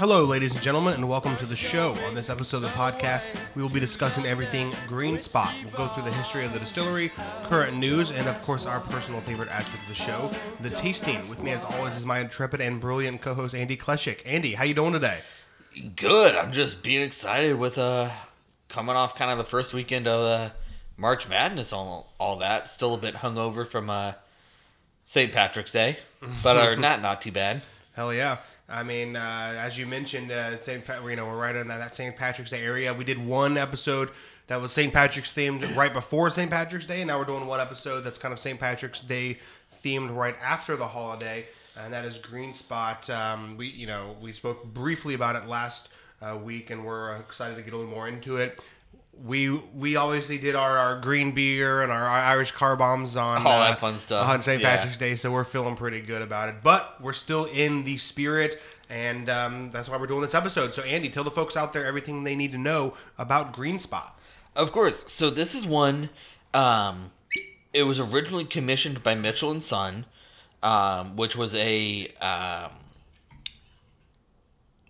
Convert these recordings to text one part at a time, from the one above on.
Hello, ladies and gentlemen, and welcome to the show. On this episode of the podcast, we will be discussing everything Green Spot. We'll go through the history of the distillery, current news, and of course, our personal favorite aspect of the show, the tasting. With me, as always, is my intrepid and brilliant co-host Andy Kleshik. Andy, how you doing today? Good. I'm just being excited with uh coming off kind of the first weekend of uh, March Madness, all all that. Still a bit hungover from uh, St. Patrick's Day, but uh, not not too bad. Hell yeah! I mean, uh, as you mentioned, uh, St. You know, we're right in that, that St. Patrick's Day area. We did one episode that was St. Patrick's themed right before St. Patrick's Day, and now we're doing one episode that's kind of St. Patrick's Day themed right after the holiday, and that is Green Spot. Um, we, you know, we spoke briefly about it last uh, week, and we're excited to get a little more into it. We we obviously did our, our green beer and our Irish car bombs on All that fun stuff. on St. Yeah. Patrick's Day, so we're feeling pretty good about it. But we're still in the spirit, and um, that's why we're doing this episode. So, Andy, tell the folks out there everything they need to know about Green Spot. Of course. So this is one. Um, it was originally commissioned by Mitchell and Son, um, which was a um,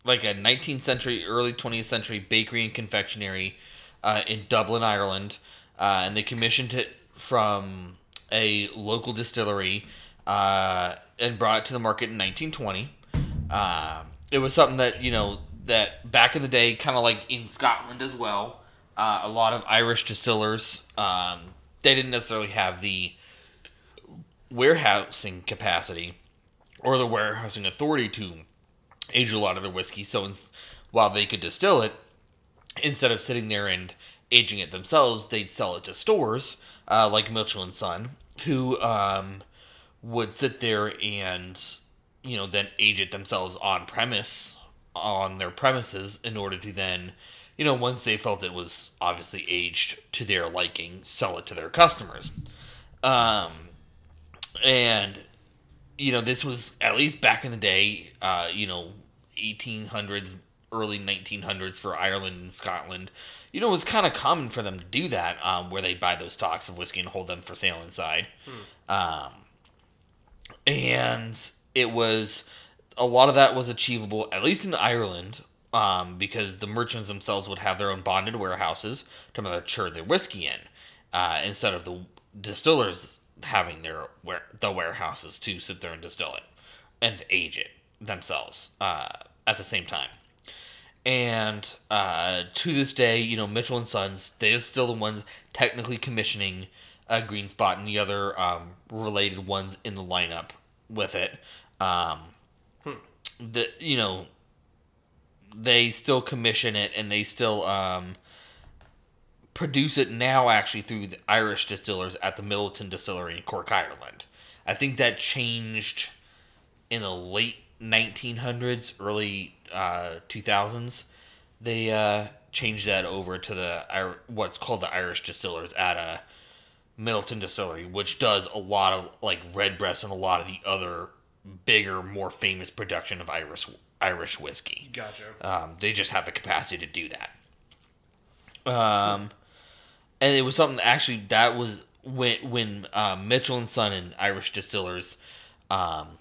like a 19th century, early 20th century bakery and confectionery uh, in Dublin, Ireland, uh, and they commissioned it from a local distillery uh, and brought it to the market in 1920. Um, it was something that you know that back in the day, kind of like in Scotland as well, uh, a lot of Irish distillers um, they didn't necessarily have the warehousing capacity or the warehousing authority to age a lot of their whiskey. So while they could distill it, instead of sitting there and aging it themselves, they'd sell it to stores uh, like Mitchell and Son, who um, would sit there and you know then age it themselves on premise on their premises in order to then you know once they felt it was obviously aged to their liking sell it to their customers um and you know this was at least back in the day uh you know 1800s early 1900s for ireland and scotland. You know it was kind of common for them to do that um, where they'd buy those stocks of whiskey and hold them for sale inside. Um, and it was a lot of that was achievable at least in ireland um, because the merchants themselves would have their own bonded warehouses to mature their whiskey in uh, instead of the distillers having their ware- the warehouses to sit there and distill it and age it themselves uh, at the same time and uh, to this day, you know, Mitchell and Sons, they're still the ones technically commissioning uh, Green Spot and the other um, related ones in the lineup with it. Um, the you know, they still commission it and they still um, produce it now actually through the Irish distillers at the Midleton Distillery in Cork, Ireland. I think that changed in the late 1900s, early uh, 2000s. They uh, changed that over to the what's called the Irish distillers at a Midleton Distillery, which does a lot of like Redbreast and a lot of the other bigger, more famous production of Irish Irish whiskey. Gotcha. Um, they just have the capacity to do that. Um, and it was something that actually that was when when um, Mitchell and Son and Irish distillers um,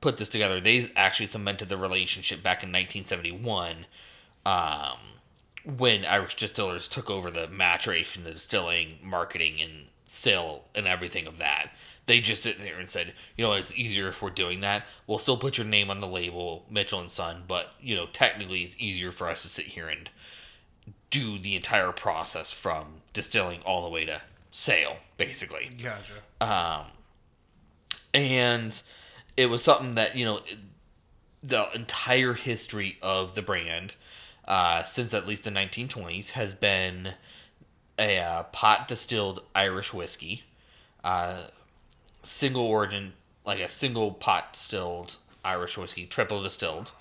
put this together. They actually cemented the relationship back in 1971 um, when Irish distillers took over the maturation, the distilling, marketing, and sale and everything of that. They just sit there and said, you know, it's easier if we're doing that. We'll still put your name on the label, Mitchell and Son, but you know, technically, it's easier for us to sit here and do the entire process from distilling all the way to sale, basically Gotcha. um, and it was something that you know the entire history of the brand uh, since at least the 1920s has been a uh, pot distilled Irish whiskey, uh, single origin, like a single pot distilled Irish whiskey, triple distilled,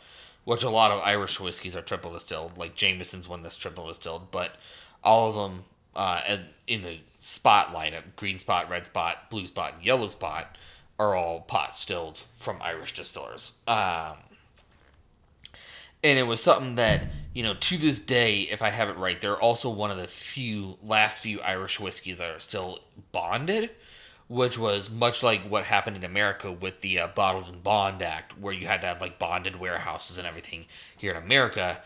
which a lot of Irish whiskeys are triple distilled. Like Jameson's one that's triple distilled, but all of them uh, in the spot lineup, green spot, red spot, blue spot, and yellow spot, are all pot distilled from Irish distillers. Um, and it was something that you know to this day, if I have it right, they're also one of the few last few Irish whiskeys that are still bonded, which was much like what happened in America with the uh, Bottled and Bond Act, where you had to have like bonded warehouses and everything. Here in America,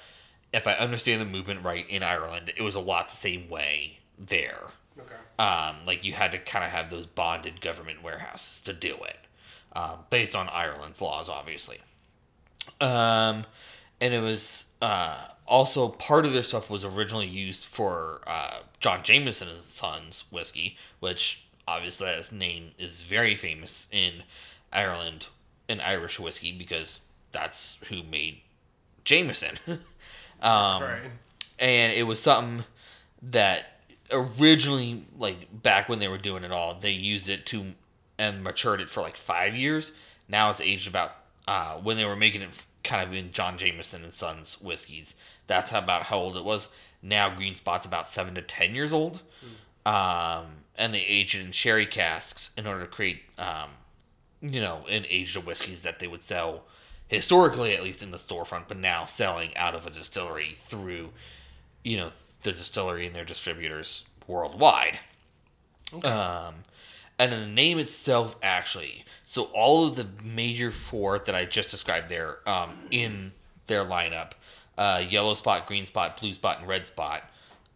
if I understand the movement right in Ireland, it was a lot the same way there. Okay. Um, like you had to kind of have those bonded government warehouses to do it, um, based on Ireland's laws, obviously. Um, and it was uh, also part of their stuff was originally used for uh, John Jameson and Sons whiskey, which obviously his name is very famous in Ireland in Irish whiskey because that's who made Jameson. um, Right. and it was something that originally like back when they were doing it all they used it to and matured it for like five years now it's aged about uh when they were making it kind of in john jameson and sons whiskeys that's how, about how old it was now green spot's about seven to ten years old um and they aged in sherry casks in order to create um you know an aged of whiskeys that they would sell historically at least in the storefront but now selling out of a distillery through you know the distillery and their distributors worldwide. Um, and then the name itself, actually, so all of the major four that I just described there, um, in their lineup, uh, yellow spot, green spot, blue spot, and red spot.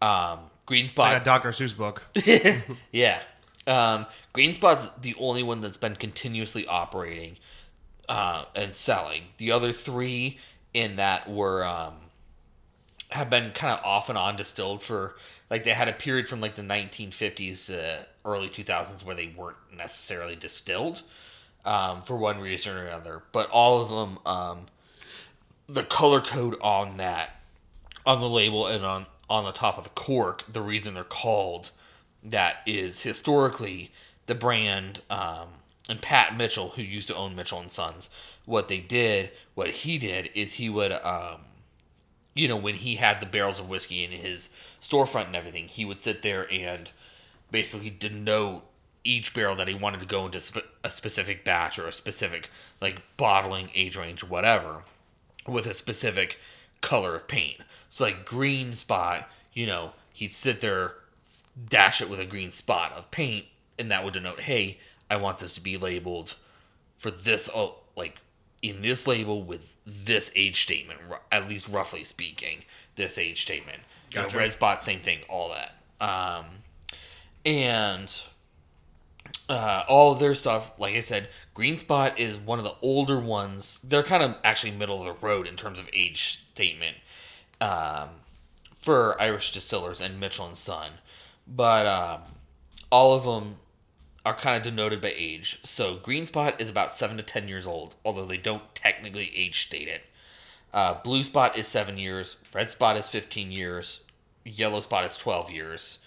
Um, green spot, Like a Dr. Seuss book. yeah. Um, Green Spot's the only one that's been continuously operating uh, and selling. The other three in that were um, have been kind of off and on distilled for like they had a period from like the 1950s to early 2000s where they weren't necessarily distilled um, for one reason or another. But all of them, um, the color code on that on the label and on on the top of the cork, the reason they're called that is historically the brand um, and Pat Mitchell, who used to own Mitchell and Sons, what they did, what he did is he would, um, you know, when he had the barrels of whiskey in his storefront and everything, he would sit there and basically denote each barrel that he wanted to go into sp- a specific batch or a specific like bottling age range, whatever with a specific color of paint. So like green spot, you know, he'd sit there, dash it with a green spot of paint, and that would denote, hey, I want this to be labeled for this, oh, like in this label with this age statement, at least roughly speaking, this age statement. You know, red spot, same thing, all that. Um, and uh, all of their stuff, like I said, Green Spot is one of the older ones. They're kind of actually middle of the road in terms of age statement um, for Irish distillers and Mitchell and Son, but um, all of them are kind of denoted by age. So Green Spot is about seven to ten years old, although they don't technically age state it. Uh, Blue Spot is seven years. Red Spot is fifteen years. Yellow Spot is twelve years.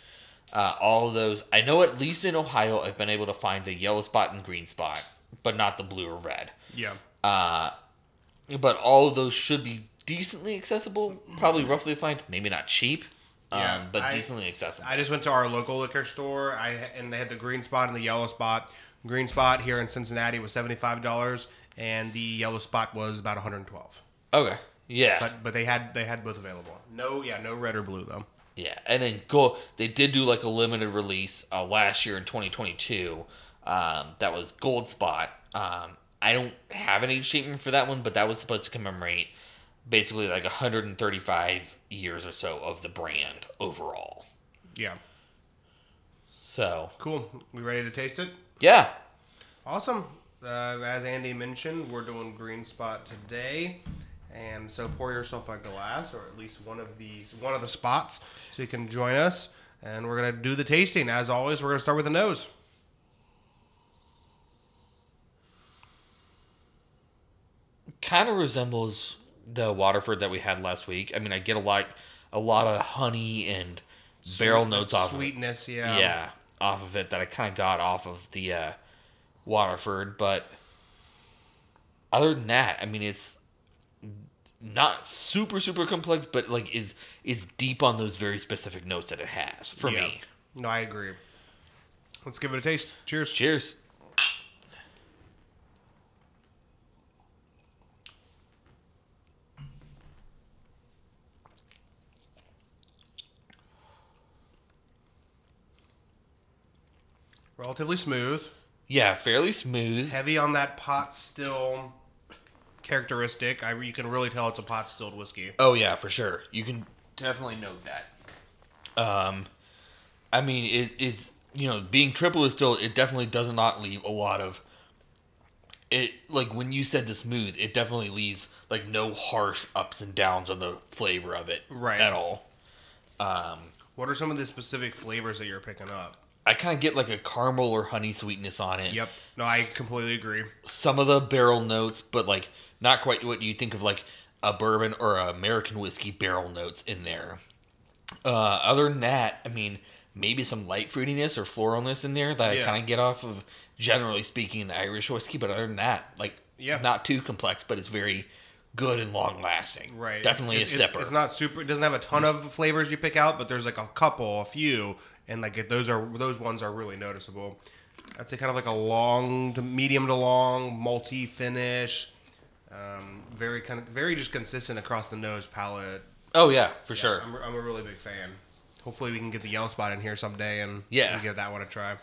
Uh, all of those, I know at least in Ohio, I've been able to find the yellow spot and green spot, but not the blue or red. Yeah. Uh, but all of those should be decently accessible, probably roughly find. Maybe not cheap, um, Yeah, but I- decently accessible. I just went to our local liquor store. I and they had the green spot and the yellow spot. Green spot here in Cincinnati was seventy five dollars, and the yellow spot was about one hundred and twelve. okay, yeah, But but they had they had both available. No, yeah, no red or blue though. Yeah, and then go. They did do like a limited release uh, last year in 2022. Um, that was Gold Spot. Um, I don't have an age statement for that one, but that was supposed to commemorate basically like 135 years or so of the brand overall. Yeah, So cool. We ready to taste it? yeah, Awesome. Uh, as Andy mentioned, we're doing green spot today, and so pour yourself a glass or at least one of these one of the spots so you can join us. And we're gonna do the tasting. As always, we're gonna start with the nose. kind of resembles the Waterford that we had last week. I mean, I get a lot, a lot of honey and barrel notes off. Of it. sweetness. Yeah. Yeah, off of it that I kind of got off of the uh, Waterford, but other than that, I mean, it's not super super complex, but like is is deep on those very specific notes that it has for yeah. me. No, I agree. Let's give it a taste. Cheers. Cheers. Relatively smooth. Yeah, fairly smooth. Heavy on that pot still characteristic. I, you can really tell it's a pot stilled whiskey. Oh yeah, for sure. You can definitely note that. Um, I mean, it, it's you know being triple is still it definitely does not leave a lot of. It like when you said the smooth, it definitely leaves like no harsh ups and downs on the flavor of it, Right. At all. Um, What are some of the specific flavors that you're picking up? I kind of get like a caramel or honey sweetness on it. Yep. No, I completely agree. Some of the barrel notes, but like not quite what you think of like a bourbon or a American whiskey barrel notes in there. Uh, other than that, I mean, maybe some light fruitiness or floralness in there that Yeah. I kind of get off of, generally speaking, Irish whiskey. But other than that, like, Yeah. not too complex, but it's very good and long lasting. Right. Definitely it's, a it's- sipper. It's not super. It doesn't have a ton of flavors you pick out, but there's like a couple, a few, and like it- those are those ones are really noticeable. I'd say kind of like a long to medium to long, multi finish. Um, very kind of very just consistent across the nose palate. oh yeah, for sure. I'm, I'm a really big fan. Hopefully, we can get the yellow spot in here someday and Yeah. give that one a try.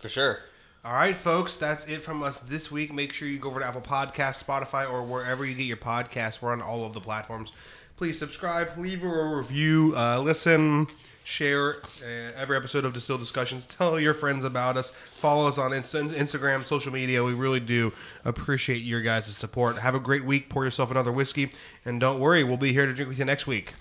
For sure. All right, folks, that's it from us this week. Make sure you go over to Apple Podcasts, Spotify, or wherever you get your podcasts. We're on all of the platforms. Please subscribe, leave a review, uh, listen, share uh, every episode of Distilled Discussions. Tell your friends about us. Follow us on Inst- Instagram, social media. We really do appreciate your guys' support. Have a great week. Pour yourself another whiskey, and don't worry, we'll be here to drink with you next week.